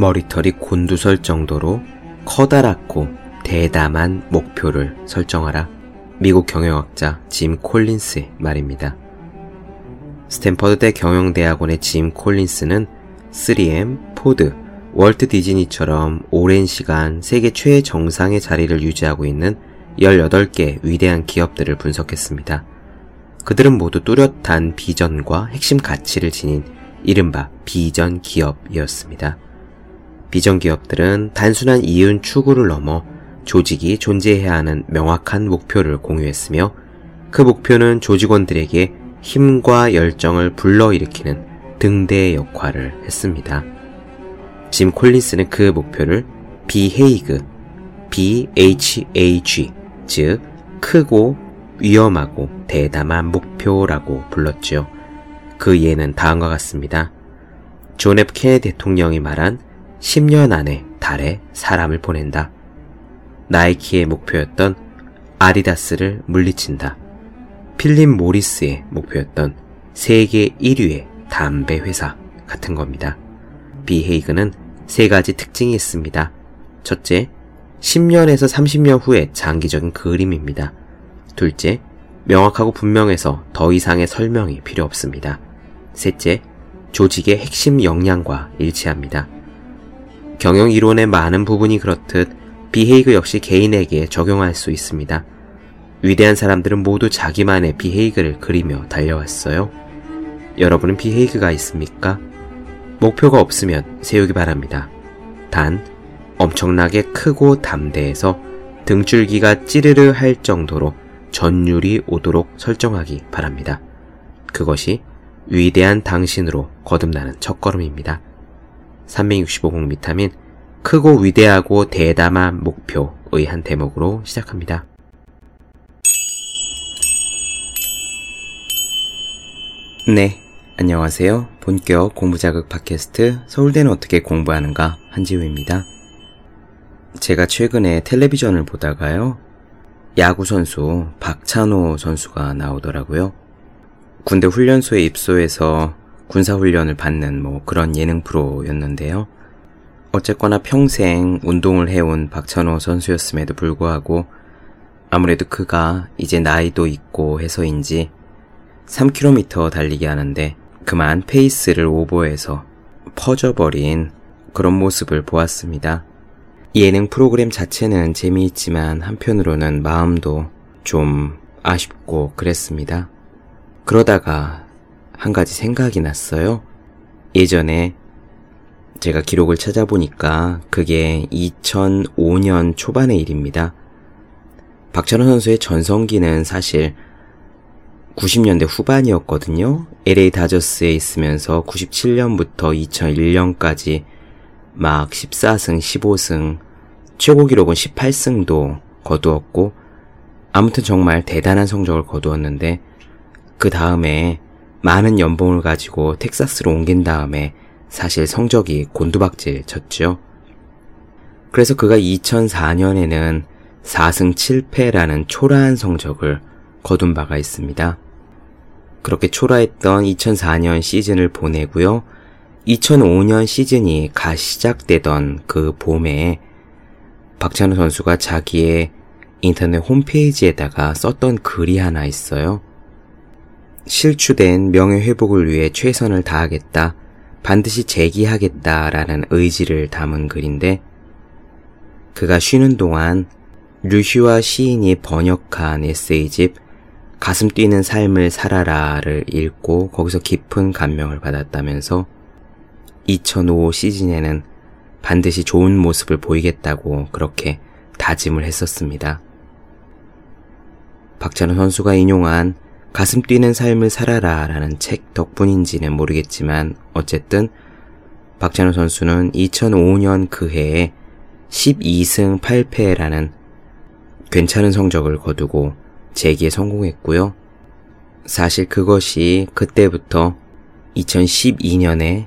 머리털이 곤두설 정도로 커다랗고 대담한 목표를 설정하라. 미국 경영학자 짐 콜린스의 말입니다. 스탠퍼드대 경영대학원의 짐 콜린스는 3M, 포드, 월트 디즈니처럼 오랜 시간 세계 최정상의 자리를 유지하고 있는 18개 위대한 기업들을 분석했습니다. 그들은 모두 뚜렷한 비전과 핵심 가치를 지닌 이른바 비전 기업이었습니다. 비전 기업들은 단순한 이윤 추구를 넘어 조직이 존재해야 하는 명확한 목표를 공유했으며 그 목표는 조직원들에게 힘과 열정을 불러일으키는 등대의 역할을 했습니다. 짐 콜린스는 그 목표를 비헤이그, BHAG, 즉 크고 위험하고 대담한 목표라고 불렀죠. 그 예는 다음과 같습니다. 존 F 케네디 대통령이 말한 10년 안에 달에 사람을 보낸다. 나이키의 목표였던 아디다스를 물리친다. 필립 모리스의 목표였던 세계 1위의 담배 회사 같은 겁니다. BHAG는 세 가지 특징이 있습니다. 첫째, 10년에서 30년 후의 장기적인 그림입니다. 둘째, 명확하고 분명해서 더 이상의 설명이 필요 없습니다. 셋째, 조직의 핵심 역량과 일치합니다. 경영 이론의 많은 부분이 그렇듯 비헤이그 역시 개인에게 적용할 수 있습니다. 위대한 사람들은 모두 자기만의 비헤이그를 그리며 달려왔어요. 여러분은 비헤이그가 있습니까? 목표가 없으면 세우기 바랍니다. 단, 엄청나게 크고 담대해서 등줄기가 찌르르 할 정도로 전율이 오도록 설정하기 바랍니다. 그것이 위대한 당신으로 거듭나는 첫걸음입니다. 365공 비타민 크고 위대하고 대담한 목표의 한 대목으로 시작합니다. 네, 안녕하세요. 본격 공부자극 팟캐스트 서울대는 어떻게 공부하는가 한지우입니다. 제가 최근에 텔레비전을 보다가요. 야구 선수 박찬호 선수가 나오더라고요. 군대 훈련소에 입소해서 군사훈련을 받는 뭐 그런 예능 프로였는데요. 어쨌거나 평생 운동을 해온 박찬호 선수였음에도 불구하고 아무래도 그가 이제 나이도 있고 해서인지 3km 달리기 하는데 그만 페이스를 오버해서 퍼져버린 그런 모습을 보았습니다. 예능 프로그램 자체는 재미있지만 한편으로는 마음도 좀 아쉽고 그랬습니다. 그러다가 한 가지 생각이 났어요. 예전에 제가 기록을 찾아보니까 그게 2005년 초반의 일입니다. 박찬호 선수의 전성기는 사실 90년대 후반이었거든요. LA 다저스에 있으면서 97년부터 2001년까지 막 14승, 15승, 최고 기록은 18승도 거두었고, 아무튼 정말 대단한 성적을 거두었는데, 그 다음에 많은 연봉을 가지고 텍사스로 옮긴 다음에 사실 성적이 곤두박질 쳤죠. 그래서 그가 2004년에는 4승 7패라는 초라한 성적을 거둔 바가 있습니다. 그렇게 초라했던 2004년 시즌을 보내고요. 2005년 시즌이 가 시작되던 그 봄에 박찬호 선수가 자기의 인터넷 홈페이지에다가 썼던 글이 하나 있어요. 실추된 명예회복을 위해 최선을 다하겠다. 반드시 재기하겠다라는 의지를 담은 글인데 그가 쉬는 동안 류시와 시인이 번역한 에세이집 가슴 뛰는 삶을 살아라를 읽고 거기서 깊은 감명을 받았다면서 2005 시즌에는 반드시 좋은 모습을 보이겠다고 그렇게 다짐을 했었습니다. 박찬호 선수가 인용한 가슴 뛰는 삶을 살아라 라는 책 덕분인지는 모르겠지만 어쨌든 박찬호 선수는 2005년 그 해에 12승 8패라는 괜찮은 성적을 거두고 재기에 성공했고요. 사실 그것이 그때부터 2012년에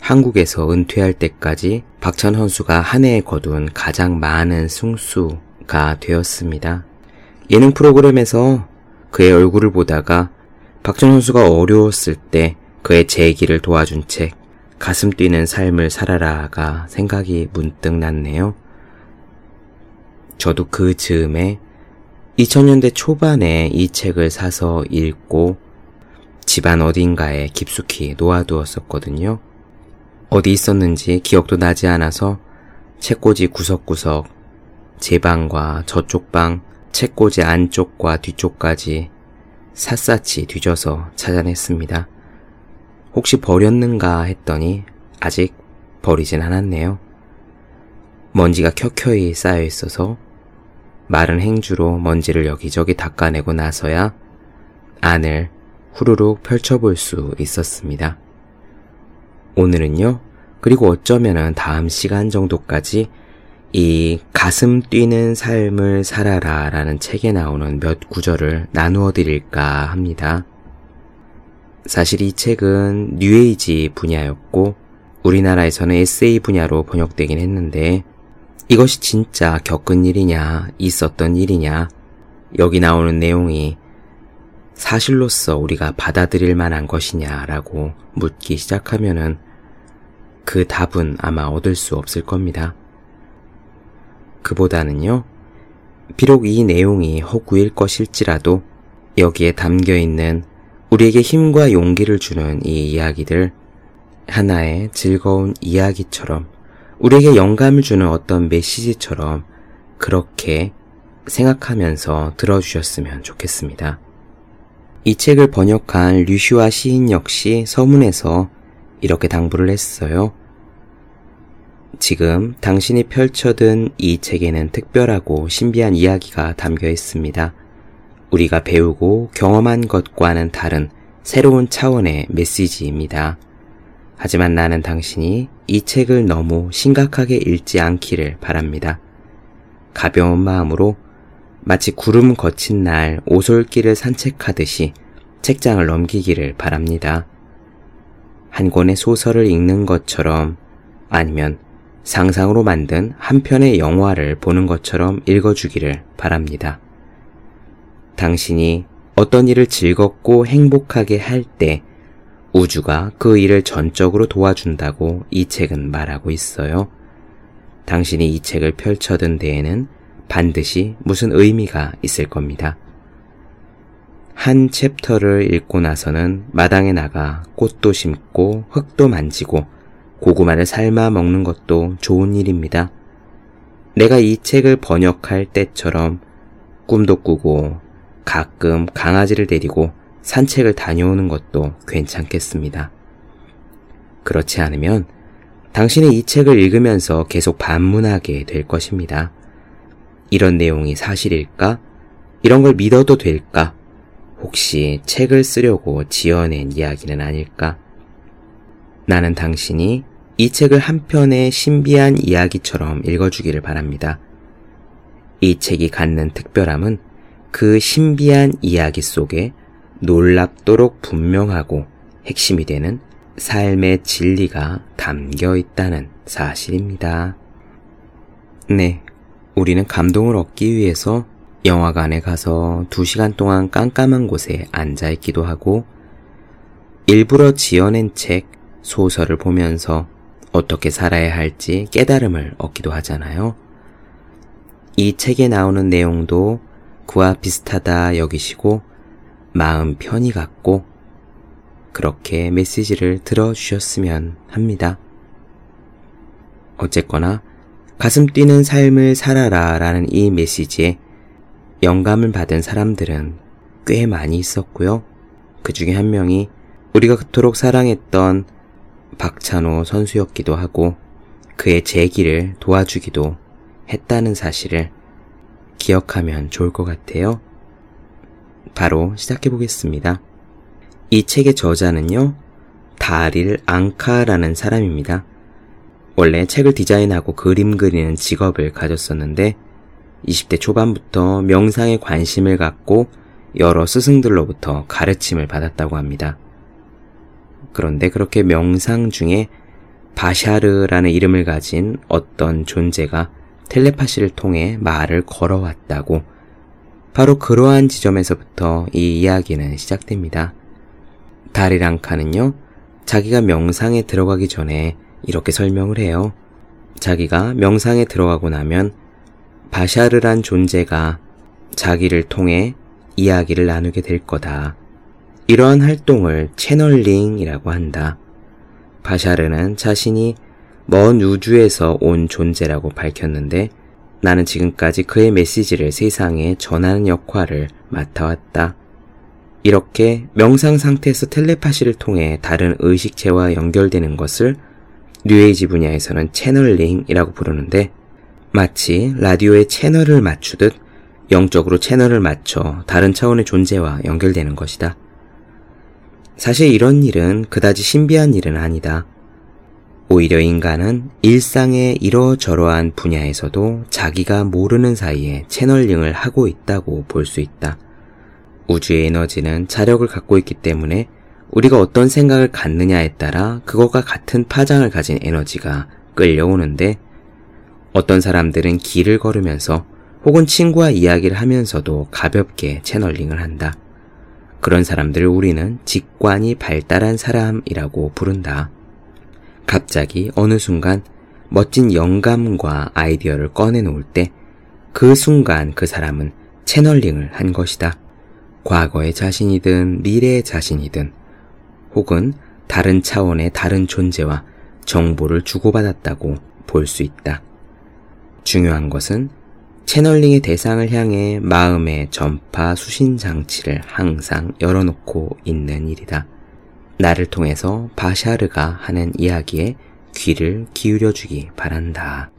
한국에서 은퇴할 때까지 박찬호 선수가 한 해에 거둔 가장 많은 승수가 되었습니다. 예능 프로그램에서 그의 얼굴을 보다가 박준 선수가 어려웠을 때 그의 재기를 도와준 책 가슴 뛰는 삶을 살아라가 생각이 문득 났네요. 저도 그 즈음에 2000년대 초반에 이 책을 사서 읽고 집안 어딘가에 깊숙이 놓아두었었거든요. 어디 있었는지 기억도 나지 않아서 책꽂이 구석구석, 제 방과 저쪽 방, 책꽂이 안쪽과 뒤쪽까지 샅샅이 뒤져서 찾아냈습니다. 혹시 버렸는가 했더니 아직 버리진 않았네요. 먼지가 켜켜이 쌓여 있어서 마른 행주로 먼지를 여기저기 닦아내고 나서야 안을 후루룩 펼쳐볼 수 있었습니다. 오늘은요, 그리고 어쩌면은 다음 시간 정도까지 이 가슴 뛰는 삶을 살아라 라는 책에 나오는 몇 구절을 나누어 드릴까 합니다. 사실 이 책은 뉴에이지 분야였고 우리나라에서는 에세이 분야로 번역되긴 했는데 이것이 진짜 겪은 일이냐, 있었던 일이냐, 여기 나오는 내용이 사실로서 우리가 받아들일 만한 것이냐라고 묻기 시작하면은 그 답은 아마 얻을 수 없을 겁니다. 그보다는요, 비록 이 내용이 허구일 것일지라도 여기에 담겨 있는 우리에게 힘과 용기를 주는 이 이야기들 하나의 즐거운 이야기처럼 우리에게 영감을 주는 어떤 메시지처럼 그렇게 생각하면서 들어주셨으면 좋겠습니다. 이 책을 번역한 류슈아 시인 역시 서문에서 이렇게 당부를 했어요. 지금 당신이 펼쳐든 이 책에는 특별하고 신비한 이야기가 담겨 있습니다. 우리가 배우고 경험한 것과는 다른 새로운 차원의 메시지입니다. 하지만 나는 당신이 이 책을 너무 심각하게 읽지 않기를 바랍니다. 가벼운 마음으로 마치 구름 거친 날 오솔길을 산책하듯이 책장을 넘기기를 바랍니다. 한 권의 소설을 읽는 것처럼 아니면 상상으로 만든 한 편의 영화를 보는 것처럼 읽어주기를 바랍니다. 당신이 어떤 일을 즐겁고 행복하게 할 때 우주가 그 일을 전적으로 도와준다고 이 책은 말하고 있어요. 당신이 이 책을 펼쳐든 데에는 반드시 무슨 의미가 있을 겁니다. 한 챕터를 읽고 나서는 마당에 나가 꽃도 심고 흙도 만지고 고구마를 삶아 먹는 것도 좋은 일입니다. 내가 이 책을 번역할 때처럼 꿈도 꾸고 가끔 강아지를 데리고 산책을 다녀오는 것도 괜찮겠습니다. 그렇지 않으면 당신의 이 책을 읽으면서 계속 반문하게 될 것입니다. 이런 내용이 사실일까? 이런 걸 믿어도 될까? 혹시 책을 쓰려고 지어낸 이야기는 아닐까? 나는 당신이 이 책을 한 편의 신비한 이야기처럼 읽어주기를 바랍니다. 이 책이 갖는 특별함은 그 신비한 이야기 속에 놀랍도록 분명하고 핵심이 되는 삶의 진리가 담겨 있다는 사실입니다. 네. 우리는 감동을 얻기 위해서 영화관에 가서 두 시간 동안 깜깜한 곳에 앉아 있기도 하고 일부러 지어낸 책, 소설을 보면서 어떻게 살아야 할지 깨달음을 얻기도 하잖아요. 이 책에 나오는 내용도 그와 비슷하다 여기시고 마음 편히 갖고 그렇게 메시지를 들어주셨으면 합니다. 어쨌거나 가슴 뛰는 삶을 살아라 라는 이 메시지에 영감을 받은 사람들은 꽤 많이 있었고요. 그 중에 한 명이 우리가 그토록 사랑했던 박찬호 선수였기도 하고 그의 재기를 도와주기도 했다는 사실을 기억하면 좋을 것 같아요. 바로 시작해 보겠습니다. 이 책의 저자는요, 다릴 앙카라는 사람입니다. 원래 책을 디자인하고 그림 그리는 직업을 가졌었는데 20대 초반부터 명상에 관심을 갖고 여러 스승들로부터 가르침을 받았다고 합니다. 그런데 그렇게 명상 중에 바샤르라는 이름을 가진 어떤 존재가 텔레파시를 통해 말을 걸어왔다고 바로 그러한 지점에서부터 이 이야기는 시작됩니다. 다리랑카는요, 자기가 명상에 들어가기 전에 이렇게 설명을 해요. 자기가 명상에 들어가고 나면 바샤르란 존재가 자기를 통해 이야기를 나누게 될 거다. 이러한 활동을 채널링이라고 한다. 바샤르는 자신이 먼 우주에서 온 존재라고 밝혔는데 나는 지금까지 그의 메시지를 세상에 전하는 역할을 맡아왔다. 이렇게 명상 상태에서 텔레파시를 통해 다른 의식체와 연결되는 것을 뉴에이지 분야에서는 채널링이라고 부르는데 마치 라디오의 채널을 맞추듯 영적으로 채널을 맞춰 다른 차원의 존재와 연결되는 것이다. 사실 이런 일은 그다지 신비한 일은 아니다. 오히려 인간은 일상의 이러저러한 분야에서도 자기가 모르는 사이에 채널링을 하고 있다고 볼 수 있다. 우주의 에너지는 자력을 갖고 있기 때문에 우리가 어떤 생각을 갖느냐에 따라 그것과 같은 파장을 가진 에너지가 끌려오는데 어떤 사람들은 길을 걸으면서 혹은 친구와 이야기를 하면서도 가볍게 채널링을 한다. 그런 사람들을 우리는 직관이 발달한 사람이라고 부른다. 갑자기 어느 순간 멋진 영감과 아이디어를 꺼내놓을 때 그 순간 그 사람은 채널링을 한 것이다. 과거의 자신이든 미래의 자신이든 혹은 다른 차원의 다른 존재와 정보를 주고받았다고 볼 수 있다. 중요한 것은 채널링의 대상을 향해 마음의 전파 수신 장치를 항상 열어놓고 있는 일이다. 나를 통해서 바샤르가 하는 이야기에 귀를 기울여주기 바란다.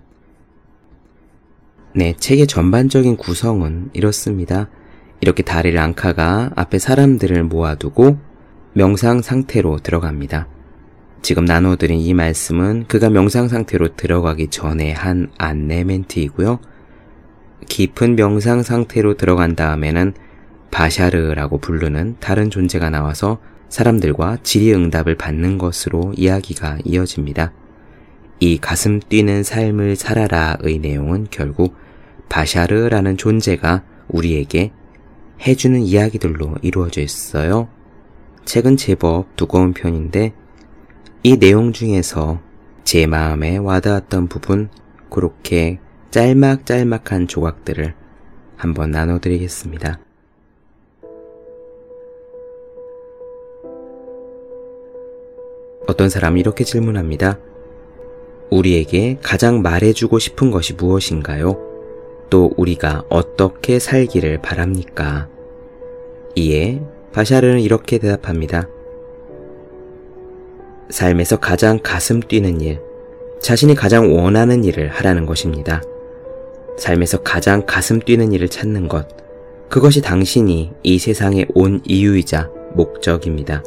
네, 책의 전반적인 구성은 이렇습니다. 이렇게 다리를 앙카가 앞에 사람들을 모아두고 명상 상태로 들어갑니다. 지금 나눠드린 이 말씀은 그가 명상 상태로 들어가기 전에 한 안내 멘트이고요. 깊은 명상 상태로 들어간 다음에는 바샤르라고 부르는 다른 존재가 나와서 사람들과 질의응답을 받는 것으로 이야기가 이어집니다. 이 가슴 뛰는 삶을 살아라의 내용은 결국 바샤르라는 존재가 우리에게 해주는 이야기들로 이루어져 있어요. 책은 제법 두꺼운 편인데 이 내용 중에서 제 마음에 와닿았던 부분 그렇게 짤막짤막한 조각들을 한번 나눠드리겠습니다. 어떤 사람이 이렇게 질문합니다. 우리에게 가장 말해주고 싶은 것이 무엇인가요? 또 우리가 어떻게 살기를 바랍니까? 이에 바샤르는 이렇게 대답합니다. 삶에서 가장 가슴 뛰는 일, 자신이 가장 원하는 일을 하라는 것입니다. 삶에서 가장 가슴 뛰는 일을 찾는 것, 그것이 당신이 이 세상에 온 이유이자 목적입니다.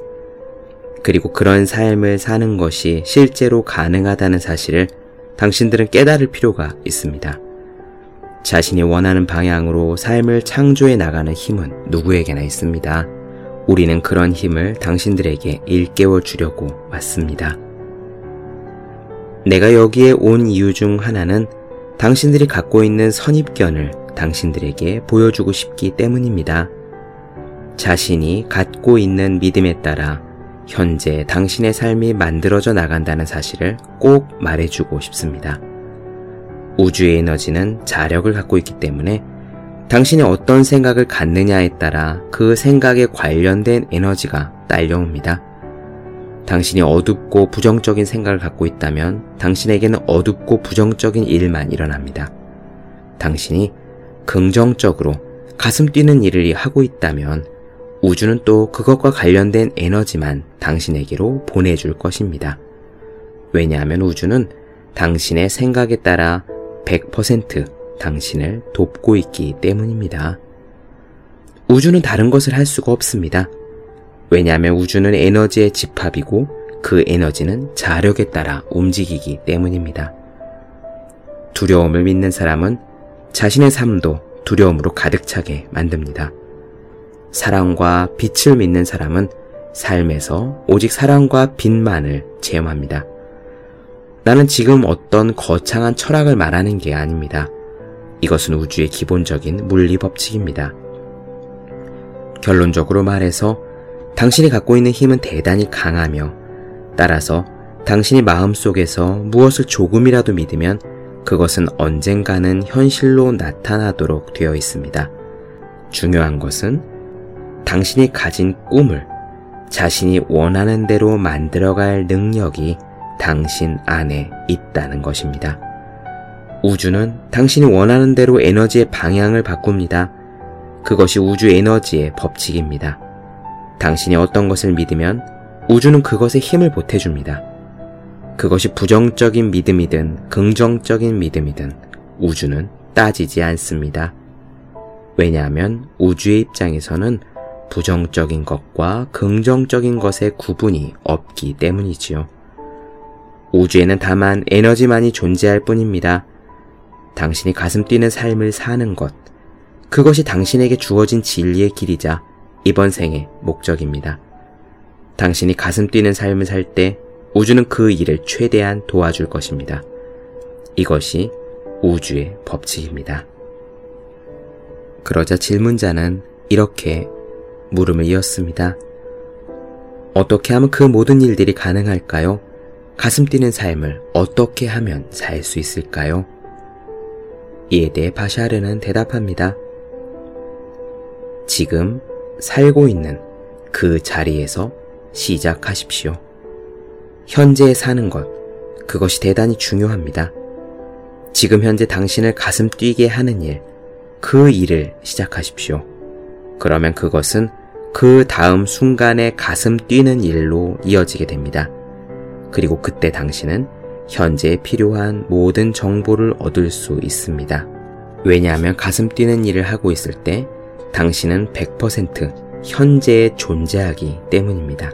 그리고 그런 삶을 사는 것이 실제로 가능하다는 사실을 당신들은 깨달을 필요가 있습니다. 자신이 원하는 방향으로 삶을 창조해 나가는 힘은 누구에게나 있습니다. 우리는 그런 힘을 당신들에게 일깨워 주려고 왔습니다. 내가 여기에 온 이유 중 하나는 당신들이 갖고 있는 선입견을 당신들에게 보여주고 싶기 때문입니다. 자신이 갖고 있는 믿음에 따라 현재 당신의 삶이 만들어져 나간다는 사실을 꼭 말해주고 싶습니다. 우주의 에너지는 자력을 갖고 있기 때문에 당신이 어떤 생각을 갖느냐에 따라 그 생각에 관련된 에너지가 딸려옵니다. 당신이 어둡고 부정적인 생각을 갖고 있다면 당신에게는 어둡고 부정적인 일만 일어납니다. 당신이 긍정적으로 가슴 뛰는 일을 하고 있다면 우주는 또 그것과 관련된 에너지만 당신에게로 보내줄 것입니다. 왜냐하면 우주는 당신의 생각에 따라 100% 당신을 돕고 있기 때문입니다. 우주는 다른 것을 할 수가 없습니다. 왜냐하면 우주는 에너지의 집합이고 그 에너지는 자력에 따라 움직이기 때문입니다. 두려움을 믿는 사람은 자신의 삶도 두려움으로 가득 차게 만듭니다. 사랑과 빛을 믿는 사람은 삶에서 오직 사랑과 빛만을 체험합니다. 나는 지금 어떤 거창한 철학을 말하는 게 아닙니다. 이것은 우주의 기본적인 물리 법칙입니다. 결론적으로 말해서 당신이 갖고 있는 힘은 대단히 강하며 따라서 당신이 마음속에서 무엇을 조금이라도 믿으면 그것은 언젠가는 현실로 나타나도록 되어 있습니다. 중요한 것은 당신이 가진 꿈을 자신이 원하는 대로 만들어갈 능력이 당신 안에 있다는 것입니다. 우주는 당신이 원하는 대로 에너지의 방향을 바꿉니다. 그것이 우주 에너지의 법칙입니다. 당신이 어떤 것을 믿으면 우주는 그것에 힘을 보태줍니다. 그것이 부정적인 믿음이든 긍정적인 믿음이든 우주는 따지지 않습니다. 왜냐하면 우주의 입장에서는 부정적인 것과 긍정적인 것의 구분이 없기 때문이지요. 우주에는 다만 에너지만이 존재할 뿐입니다. 당신이 가슴 뛰는 삶을 사는 것, 그것이 당신에게 주어진 진리의 길이자 이번 생의 목적입니다. 당신이 가슴 뛰는 삶을 살 때 우주는 그 일을 최대한 도와줄 것입니다. 이것이 우주의 법칙입니다. 그러자 질문자는 이렇게 물음을 이었습니다. 어떻게 하면 그 모든 일들이 가능할까요? 가슴 뛰는 삶을 어떻게 하면 살 수 있을까요? 이에 대해 바샤르는 대답합니다. 지금 살고 있는 그 자리에서 시작하십시오. 현재 사는 것, 그것이 대단히 중요합니다. 지금 현재 당신을 가슴 뛰게 하는 일, 그 일을 시작하십시오. 그러면 그것은 그 다음 순간에 가슴 뛰는 일로 이어지게 됩니다. 그리고 그때 당신은 현재 필요한 모든 정보를 얻을 수 있습니다. 왜냐하면 가슴 뛰는 일을 하고 있을 때 당신은 100% 현재에 존재하기 때문입니다.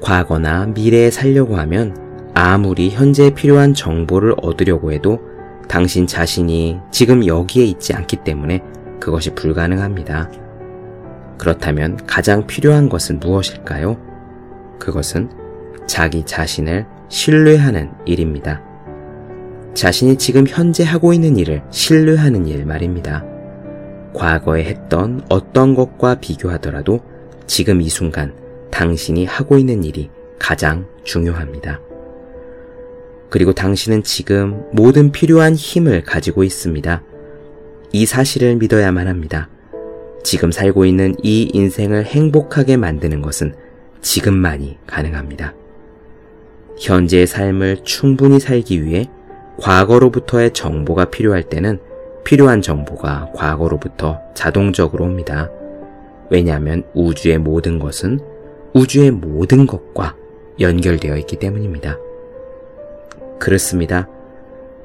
과거나 미래에 살려고 하면 아무리 현재에 필요한 정보를 얻으려고 해도 당신 자신이 지금 여기에 있지 않기 때문에 그것이 불가능합니다. 그렇다면 가장 필요한 것은 무엇일까요? 그것은 자기 자신을 신뢰하는 일입니다. 자신이 지금 현재 하고 있는 일을 신뢰하는 일 말입니다. 과거에 했던 어떤 것과 비교하더라도 지금 이 순간 당신이 하고 있는 일이 가장 중요합니다. 그리고 당신은 지금 모든 필요한 힘을 가지고 있습니다. 이 사실을 믿어야만 합니다. 지금 살고 있는 이 인생을 행복하게 만드는 것은 지금만이 가능합니다. 현재의 삶을 충분히 살기 위해 과거로부터의 정보가 필요할 때는 필요한 정보가 과거로부터 자동적으로 옵니다. 왜냐하면 우주의 모든 것은 우주의 모든 것과 연결되어 있기 때문입니다. 그렇습니다.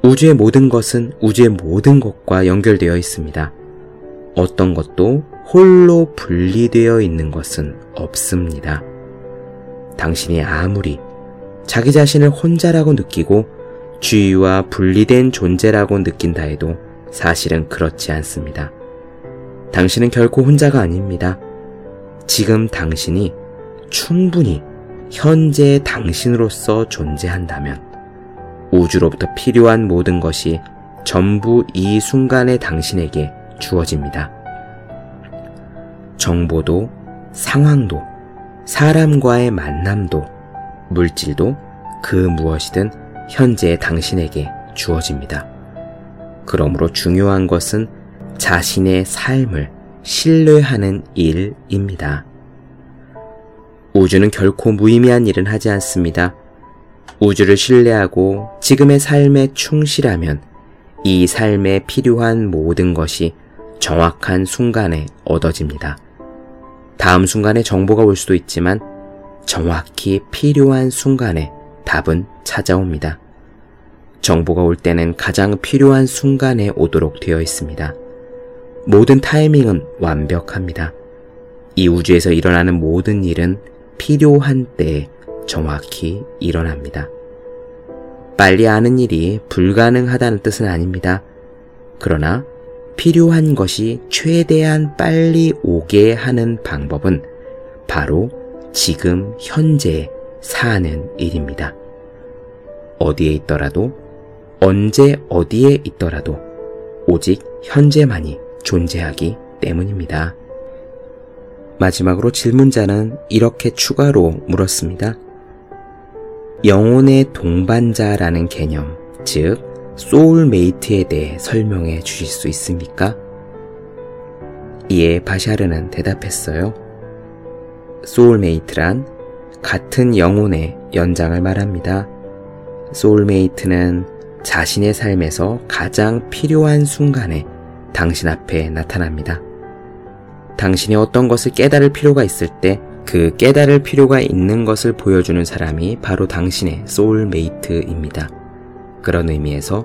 우주의 모든 것은 우주의 모든 것과 연결되어 있습니다. 어떤 것도 홀로 분리되어 있는 것은 없습니다. 당신이 아무리 자기 자신을 혼자라고 느끼고 주위와 분리된 존재라고 느낀다 해도 사실은 그렇지 않습니다. 당신은 결코 혼자가 아닙니다. 지금 당신이 충분히 현재의 당신으로서 존재한다면 우주로부터 필요한 모든 것이 전부 이 순간의 당신에게 주어집니다. 정보도, 상황도, 사람과의 만남도, 물질도 그 무엇이든 현재의 당신에게 주어집니다. 그러므로 중요한 것은 자신의 삶을 신뢰하는 일입니다. 우주는 결코 무의미한 일은 하지 않습니다. 우주를 신뢰하고 지금의 삶에 충실하면 이 삶에 필요한 모든 것이 정확한 순간에 얻어집니다. 다음 순간에 정보가 올 수도 있지만 정확히 필요한 순간에 답은 찾아옵니다. 정보가 올 때는 가장 필요한 순간에 오도록 되어 있습니다. 모든 타이밍은 완벽합니다. 이 우주에서 일어나는 모든 일은 필요한 때에 정확히 일어납니다. 빨리 아는 일이 불가능하다는 뜻은 아닙니다. 그러나 필요한 것이 최대한 빨리 오게 하는 방법은 바로 지금 현재 사는 일입니다. 어디에 있더라도 언제 어디에 있더라도 오직 현재만이 존재하기 때문입니다. 마지막으로 질문자는 이렇게 추가로 물었습니다. 영혼의 동반자라는 개념, 즉, 소울메이트에 대해 설명해 주실 수 있습니까? 이에 바샤르는 대답했어요. 소울메이트란 같은 영혼의 연장을 말합니다. 소울메이트는 자신의 삶에서 가장 필요한 순간에 당신 앞에 나타납니다. 당신이 어떤 것을 깨달을 필요가 있을 때 그 깨달을 필요가 있는 것을 보여주는 사람이 바로 당신의 소울메이트입니다. 그런 의미에서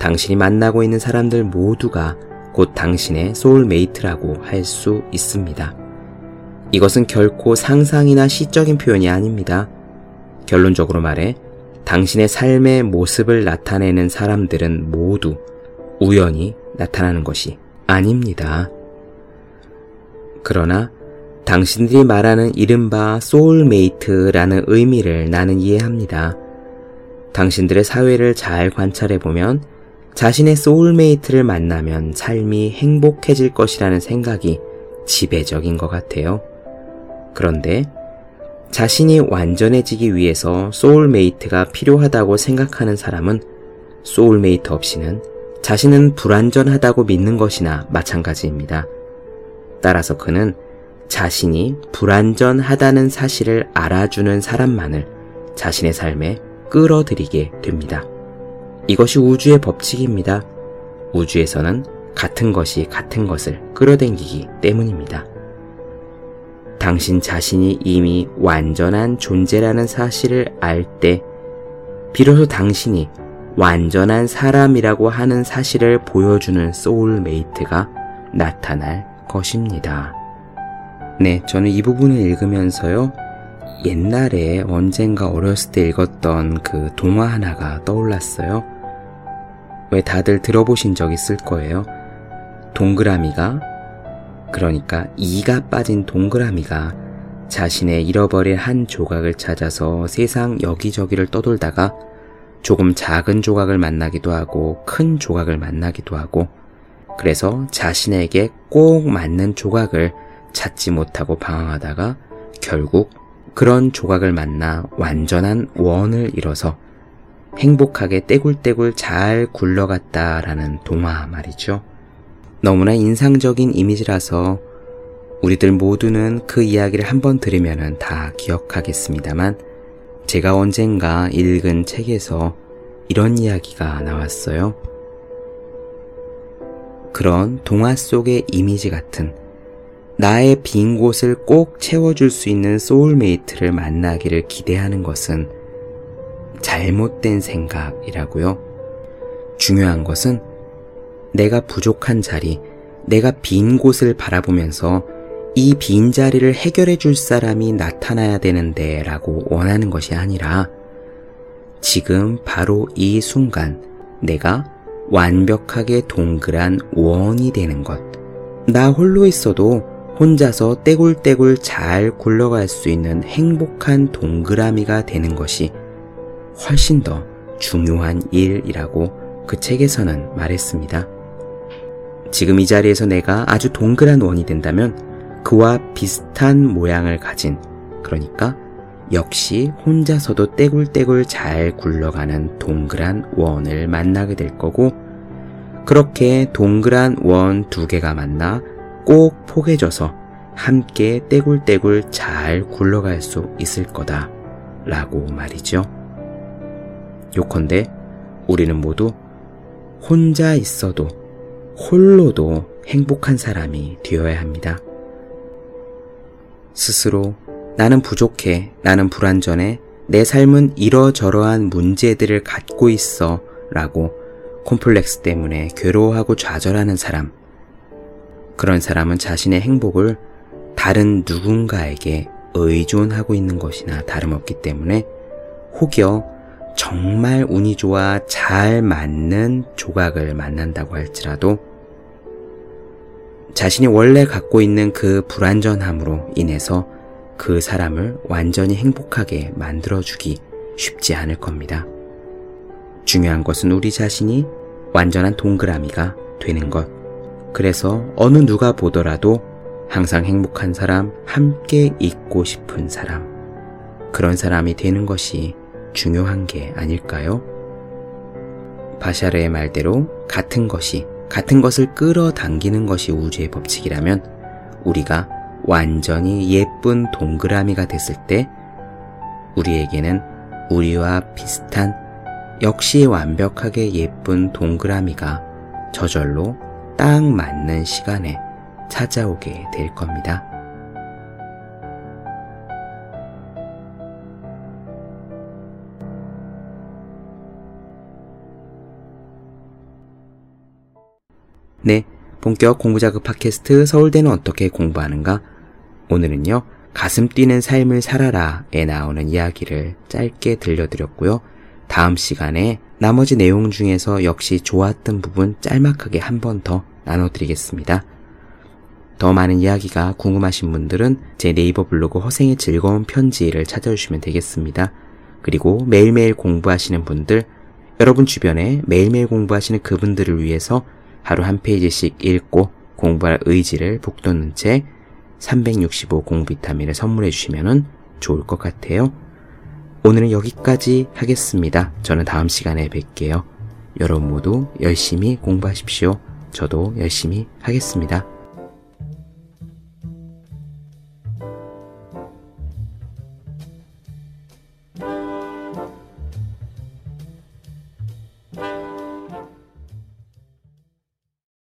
당신이 만나고 있는 사람들 모두가 곧 당신의 소울메이트라고 할 수 있습니다. 이것은 결코 상상이나 시적인 표현이 아닙니다. 결론적으로 말해 당신의 삶의 모습을 나타내는 사람들은 모두 우연히 나타나는 것이 아닙니다. 그러나 당신들이 말하는 이른바 소울메이트라는 의미를 나는 이해합니다. 당신들의 사회를 잘 관찰해보면 자신의 소울메이트를 만나면 삶이 행복해질 것이라는 생각이 지배적인 것 같아요. 그런데 자신이 완전해지기 위해서 소울메이트가 필요하다고 생각하는 사람은 소울메이트 없이는 자신은 불완전하다고 믿는 것이나 마찬가지입니다. 따라서 그는 자신이 불완전하다는 사실을 알아주는 사람만을 자신의 삶에 끌어들이게 됩니다. 이것이 우주의 법칙입니다. 우주에서는 같은 것이 같은 것을 끌어당기기 때문입니다. 당신 자신이 이미 완전한 존재라는 사실을 알 때, 비로소 당신이 완전한 사람이라고 하는 사실을 보여주는 소울메이트가 나타날 것입니다. 네, 저는 이 부분을 읽으면서요, 옛날에 언젠가 어렸을 때 읽었던 그 동화 하나가 떠올랐어요. 왜 다들 들어보신 적 있을 거예요. 동그라미가 그러니까 이가 빠진 동그라미가 자신의 잃어버린 한 조각을 찾아서 세상 여기저기를 떠돌다가 조금 작은 조각을 만나기도 하고 큰 조각을 만나기도 하고 그래서 자신에게 꼭 맞는 조각을 찾지 못하고 방황하다가 결국 그런 조각을 만나 완전한 원을 이뤄서 행복하게 떼굴떼굴 잘 굴러갔다라는 동화 말이죠. 너무나 인상적인 이미지라서 우리들 모두는 그 이야기를 한번 들으면 다 기억하겠습니다만 제가 언젠가 읽은 책에서 이런 이야기가 나왔어요. 그런 동화 속의 이미지 같은 나의 빈 곳을 꼭 채워줄 수 있는 소울메이트를 만나기를 기대하는 것은 잘못된 생각이라고요. 중요한 것은 내가 부족한 자리, 내가 빈 곳을 바라보면서 이 빈 자리를 해결해 줄 사람이 나타나야 되는데 라고 원하는 것이 아니라 지금 바로 이 순간 내가 완벽하게 동그란 원이 되는 것. 나 홀로 있어도 혼자서 떼굴떼굴 잘 굴러갈 수 있는 행복한 동그라미가 되는 것이 훨씬 더 중요한 일이라고 그 책에서는 말했습니다. 지금 이 자리에서 내가 아주 동그란 원이 된다면 그와 비슷한 모양을 가진, 그러니까 역시 혼자서도 떼굴떼굴 잘 굴러가는 동그란 원을 만나게 될 거고, 그렇게 동그란 원 두 개가 만나 꼭 포개져서 함께 떼굴떼굴 잘 굴러갈 수 있을 거다. 라고 말이죠. 요컨대 우리는 모두 혼자 있어도 홀로도 행복한 사람이 되어야 합니다. 스스로 나는 부족해, 나는 불완전해, 내 삶은 이러저러한 문제들을 갖고 있어 라고 콤플렉스 때문에 괴로워하고 좌절하는 사람. 그런 사람은 자신의 행복을 다른 누군가에게 의존하고 있는 것이나 다름없기 때문에 혹여 정말 운이 좋아 잘 맞는 조각을 만난다고 할지라도 자신이 원래 갖고 있는 그 불완전함으로 인해서 그 사람을 완전히 행복하게 만들어주기 쉽지 않을 겁니다. 중요한 것은 우리 자신이 완전한 동그라미가 되는 것. 그래서 어느 누가 보더라도 항상 행복한 사람, 함께 있고 싶은 사람. 그런 사람이 되는 것이 중요한 게 아닐까요? 바샤르의 말대로 같은 것이, 같은 것을 끌어당기는 것이 우주의 법칙이라면 우리가 완전히 예쁜 동그라미가 됐을 때 우리에게는 우리와 비슷한 역시 완벽하게 예쁜 동그라미가 저절로 딱 맞는 시간에 찾아오게 될 겁니다. 네, 본격 공부자극 팟캐스트 서울대는 어떻게 공부하는가? 오늘은요, 가슴 뛰는 삶을 살아라에 나오는 이야기를 짧게 들려드렸고요. 다음 시간에 나머지 내용 중에서 역시 좋았던 부분 짤막하게 한 번 더 나눠드리겠습니다. 더 많은 이야기가 궁금하신 분들은 제 네이버 블로그 허생의 즐거운 편지를 찾아주시면 되겠습니다. 그리고 매일매일 공부하시는 분들, 여러분 주변에 매일매일 공부하시는 그분들을 위해서 하루 한 페이지씩 읽고 공부할 의지를 북돋는 책365 공부 비타민을 선물해 주시면 좋을 것 같아요. 오늘은 여기까지 하겠습니다. 저는 다음 시간에 뵐게요. 여러분 모두 열심히 공부하십시오. 저도 열심히 하겠습니다.